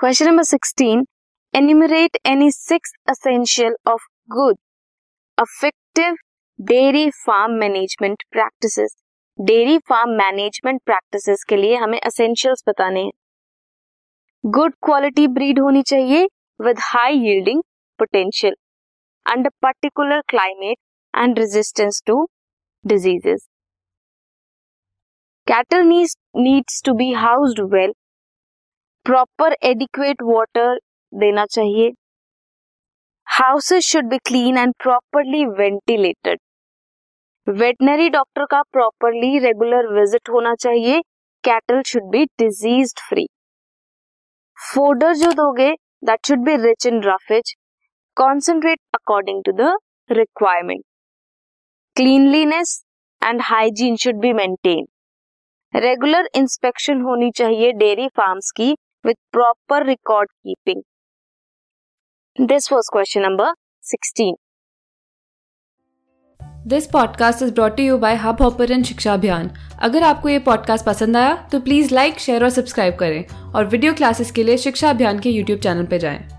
Question number sixteen enumerate any six essential of good effective dairy farm management practices dairy farm management practices के लिए हमें essentials बताने हैं. Good quality breed होनी चाहिए with high yielding potential under particular climate and resistance to diseases cattle needs to be housed well proper adequate water देना चाहिए। Houses should be clean and properly ventilated veterinary doctor का properly regular visit होना चाहिए। Cattle should be disease free fodder जो दोगे that should be rich in roughage concentrate according to the requirement cleanliness and hygiene should be maintain regular inspection होनी चाहिए dairy farms की। With proper record keeping this was question number sixteen this podcast is brought you by Hubhopper Shiksha Abhiyan अगर आपको ये podcast पसंद आया तो please like share और सब्सक्राइब करें और वीडियो क्लासेस के लिए शिक्षा अभियान के यूट्यूब चैनल पर जाएँ।